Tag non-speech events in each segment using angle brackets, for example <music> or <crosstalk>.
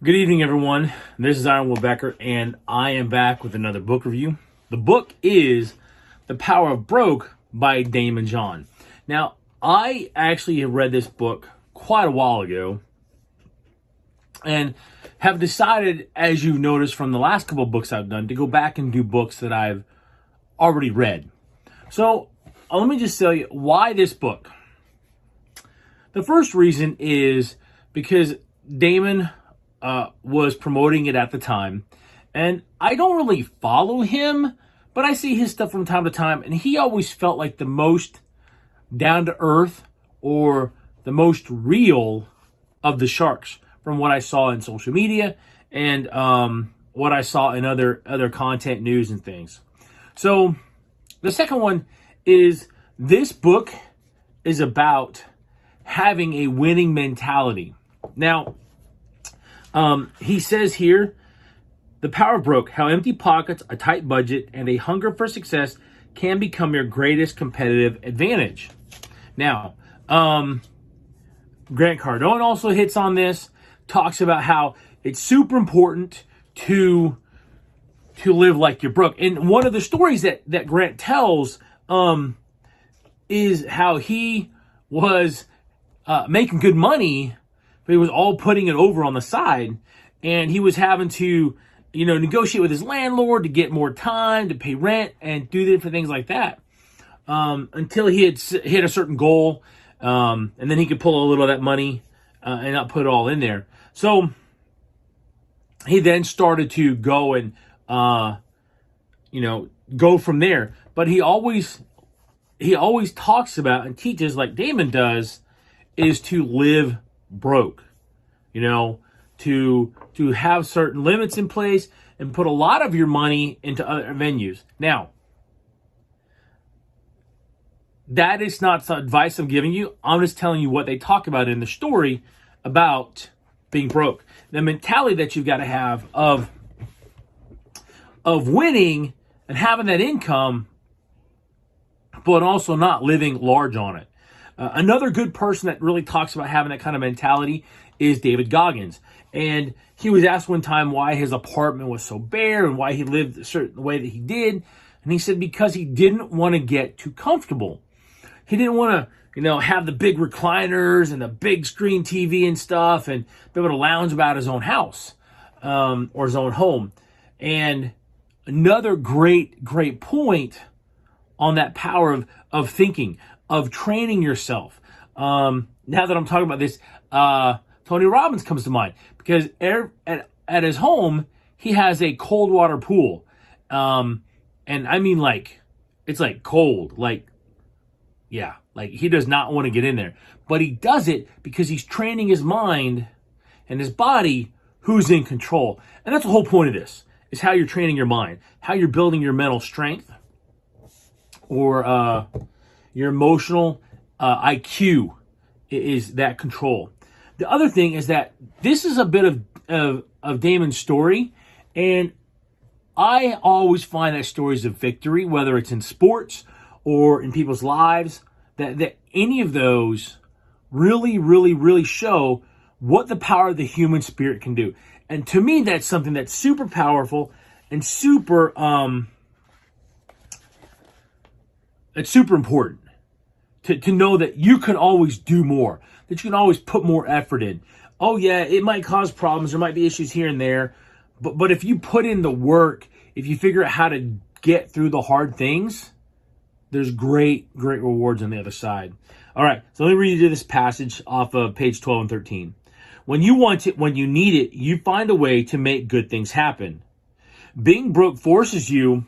Good evening, everyone. This is Aaron Will Becker, and I am back with another book review. The book is The Power of Broke by Daymond John. Now, I actually have read this book quite a while ago and have decided, as you've noticed from the last couple books I've done, to go back and do books that I've already read. So, uh, let me just tell you why this book. The first reason is because Daymond uh, was promoting it at the time. And I don't really follow him, but I see his stuff from time to time. And he always felt like the most down to earth or the most real of the sharks from what I saw in social media and um, what I saw in other other content news and things. So the second one is this book is about having a winning mentality. Now, um, he says here, the power broke, how empty pockets, a tight budget, and a hunger for success can become your greatest competitive advantage. Now, um, Grant Cardone also hits on this, talks about how it's super important to to live like you're broke. And one of the stories that that Grant tells um, is how he was uh, making good money but he was all putting it over on the side. And he was having to, you know, negotiate with his landlord to get more time to pay rent and do different things like that. Um, until he had hit a certain goal, um, and then he could pull a little of that money uh, and not put it all in there. So he then started to go and, uh, you know, go from there. But he always, he always talks about and teaches like Daymond does, is to live broke. You know, to to have certain limits in place and put a lot of your money into other venues. Now, that is not some advice I'm giving you. I'm just telling you what they talk about in the story about being broke. The mentality that you've got to have of of winning and having that income, but also not living large on it. Uh, another good person that really talks about having that kind of mentality is David Goggins. And he was asked one time why his apartment was so bare and why he lived a certain way that he did. And he said because he didn't want to get too comfortable. He didn't want to, you know, have the big recliners and the big screen TV and stuff and be able to lounge about his own house um, or his own home. And another great, great point on that power of, of thinking, of training yourself. Um, now that I'm talking about this, uh, Tony Robbins comes to mind because at, at his home, he has a cold water pool. Um, and I mean, like, it's like cold. Like, yeah, like he does not want to get in there. But he does it because he's training his mind and his body who's in control. And that's the whole point of this is how you're training your mind, how you're building your mental strength or uh, your emotional uh, IQ is that control. The other thing is that this is a bit of, of, of Daymond's story, and I always find that stories of victory, whether it's in sports or in people's lives, that, that any of those really, really, really show what the power of the human spirit can do. And to me, that's something that's super powerful and super, um, it's super important to, to know that you can always do more, that you can always put more effort in. Oh, yeah, it might cause problems. There might be issues here and there. But, but if you put in the work, if you figure out how to get through the hard things, there's great, great rewards on the other side. All right, so let me read you this passage off of page 12 and 13. When you want it, when you need it, you find a way to make good things happen. Being broke forces you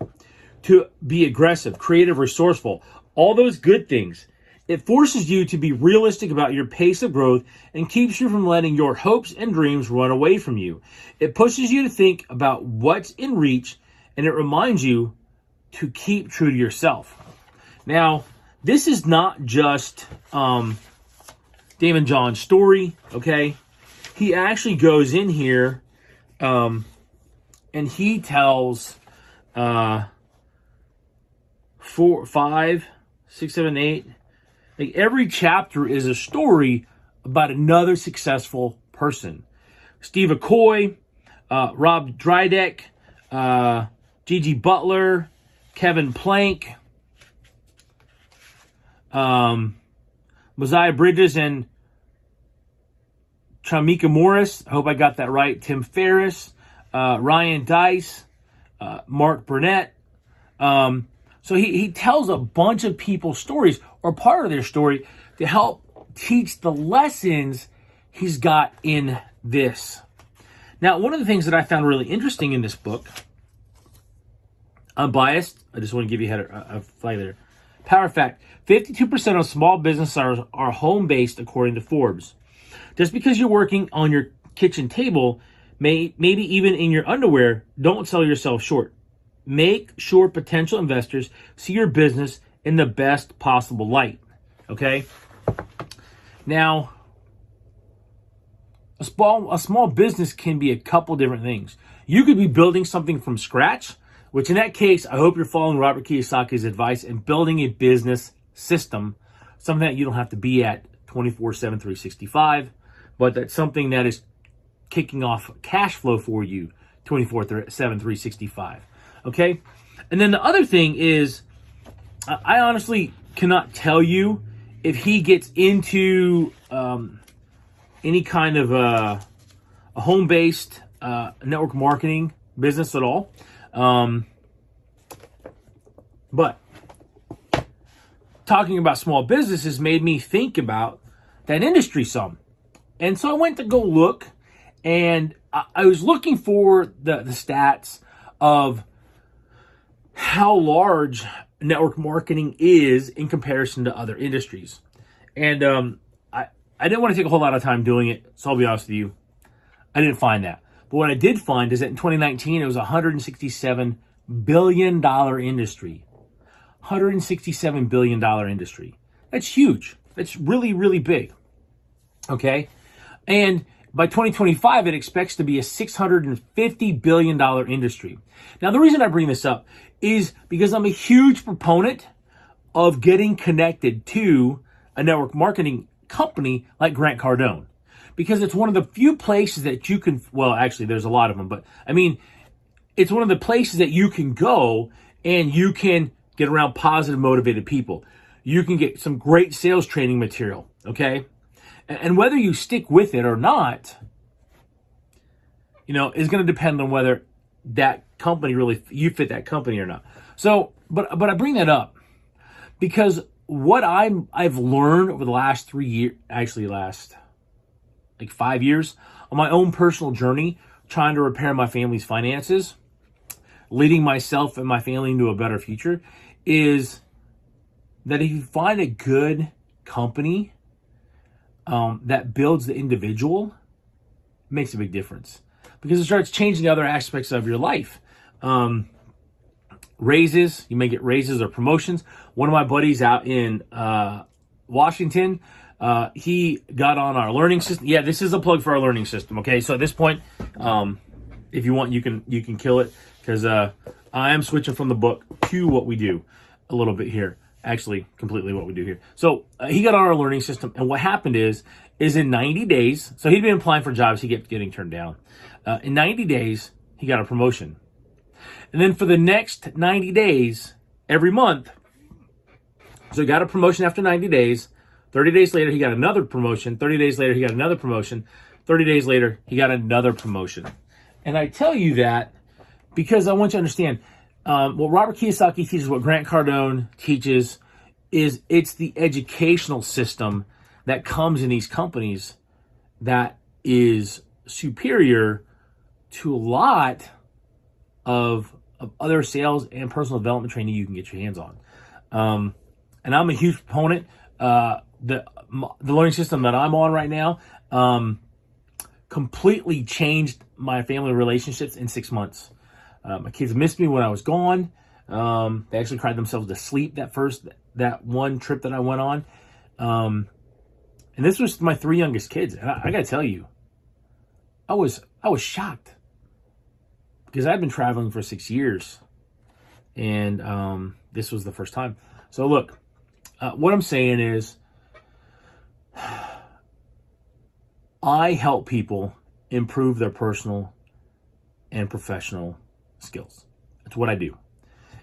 to be aggressive, creative, resourceful, all those good things. It forces you to be realistic about your pace of growth and keeps you from letting your hopes and dreams run away from you. It pushes you to think about what's in reach and it reminds you to keep true to yourself. Now, this is not just um, Daymond John's story, okay? He actually goes in here um, and he tells uh, four, five, six, seven, eight like every chapter is a story about another successful person. Steve Aoki, uh, Rob Dyrdek, uh, Gigi Butler, Kevin Plank, um, Moziah Bridges, and Tamika Morris. I hope I got that right. Tim Ferriss, uh, Ryan Dice, uh, Mark Burnett. Um, so he, he tells a bunch of people's stories or part of their story to help teach the lessons he's got in this. Now, one of the things that I found really interesting in this book, I'm biased. I just want to give you a, a flavor. Power fact 52% of small businesses are, are home based, according to Forbes. Just because you're working on your kitchen table, may, maybe even in your underwear, don't sell yourself short. Make sure potential investors see your business in the best possible light. Okay? Now, a small a small business can be a couple different things. You could be building something from scratch, which in that case, I hope you're following Robert Kiyosaki's advice and building a business system, something that you don't have to be at 24/7 365, but that's something that is kicking off cash flow for you 24/7 365. Okay? And then the other thing is I honestly cannot tell you if he gets into um, any kind of a, a home based uh, network marketing business at all. Um, but talking about small businesses made me think about that industry some. And so I went to go look and I, I was looking for the, the stats of how large network marketing is in comparison to other industries. And um, I, I didn't want to take a whole lot of time doing it, so I'll be honest with you. I didn't find that. But what I did find is that in 2019, it was a $167 billion industry. $167 billion industry. That's huge. That's really, really big. Okay? And by 2025, it expects to be a $650 billion industry. Now, the reason I bring this up is because I'm a huge proponent of getting connected to a network marketing company like Grant Cardone because it's one of the few places that you can, well, actually, there's a lot of them, but I mean, it's one of the places that you can go and you can get around positive, motivated people. You can get some great sales training material, okay? And whether you stick with it or not, you know, is going to depend on whether that company really you fit that company or not. So, but but I bring that up because what I'm I've learned over the last three years, actually last like five years, on my own personal journey, trying to repair my family's finances, leading myself and my family into a better future, is that if you find a good company um, that builds the individual, makes a big difference because it starts changing the other aspects of your life. Um, raises, you may get raises or promotions. One of my buddies out in uh, Washington, uh, he got on our learning system. Yeah, this is a plug for our learning system. Okay, so at this point, um, if you want, you can you can kill it because uh, I am switching from the book to what we do a little bit here. Actually, completely what we do here. So uh, he got on our learning system, and what happened is, is in 90 days. So he'd been applying for jobs, he kept getting turned down. Uh, in 90 days, he got a promotion. And then for the next 90 days, every month, so he got a promotion after 90 days. 30 days later, he got another promotion. 30 days later, he got another promotion. 30 days later, he got another promotion. And I tell you that because I want you to understand um, what Robert Kiyosaki teaches, what Grant Cardone teaches, is it's the educational system that comes in these companies that is superior to a lot of, of other sales and personal development training you can get your hands on. Um, and I'm a huge proponent. Uh, the the learning system that I'm on right now um, completely changed my family relationships in six months. Uh, my kids missed me when I was gone. Um, they actually cried themselves to sleep that first that one trip that I went on. Um, and this was my three youngest kids, and I, I got to tell you, I was I was shocked because I've been traveling for six years, and um, this was the first time. So look, uh, what I'm saying is, <sighs> I help people improve their personal and professional skills. It's what I do.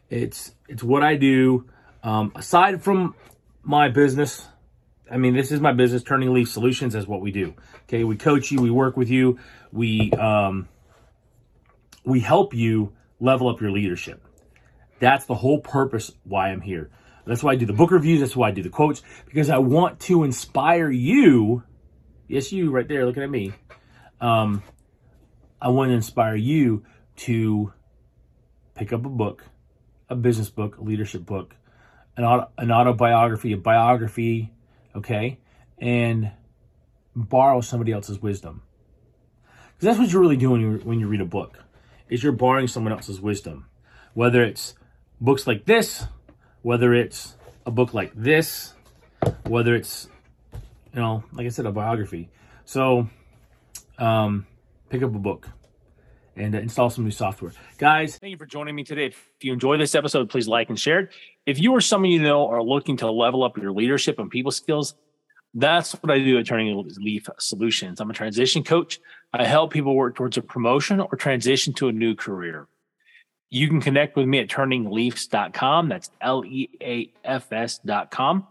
It's it's what I do. Um, aside from my business, I mean, this is my business. Turning Leaf Solutions is what we do. Okay, we coach you, we work with you, we um, we help you level up your leadership. That's the whole purpose why I'm here. That's why I do the book reviews. That's why I do the quotes because I want to inspire you. Yes, you right there looking at me. Um, I want to inspire you to pick up a book, a business book, a leadership book, an, auto, an autobiography, a biography, okay, and borrow somebody else's wisdom. Because that's what you're really doing when you, when you read a book, is you're borrowing someone else's wisdom. Whether it's books like this, whether it's a book like this, whether it's, you know, like I said, a biography. So, um, pick up a book and uh, install some new software. Guys, thank you for joining me today. If you enjoy this episode, please like and share it. If you or someone you know are looking to level up your leadership and people skills, that's what I do at Turning Leaf Solutions. I'm a transition coach. I help people work towards a promotion or transition to a new career. You can connect with me at turningleafs.com. That's L E A F S.com.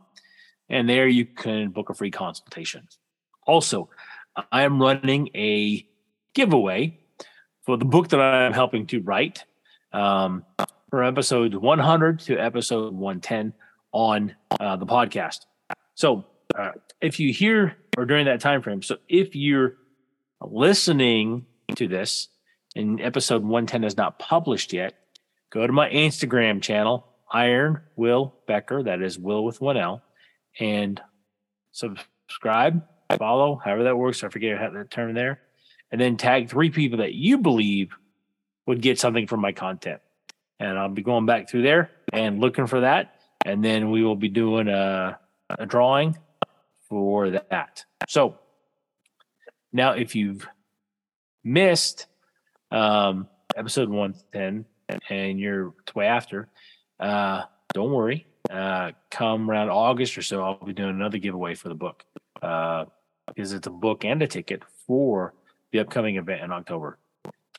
And there you can book a free consultation. Also, I am running a giveaway for the book that I'm helping to write um, from episode 100 to episode 110 on uh, the podcast. So uh, if you hear or during that time frame, so if you're listening to this and episode 110 is not published yet, go to my Instagram channel, Iron Will Becker, that is Will with one L, and subscribe, follow, however that works. I forget how that term there and then tag three people that you believe would get something from my content. And I'll be going back through there and looking for that. And then we will be doing a, a drawing for that. So now, if you've missed um, episode 110 and you're way after, uh, don't worry. Uh, come around August or so, I'll be doing another giveaway for the book uh, because it's a book and a ticket for the upcoming event in October.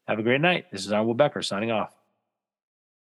Have a great night. This is Arnold Becker signing off.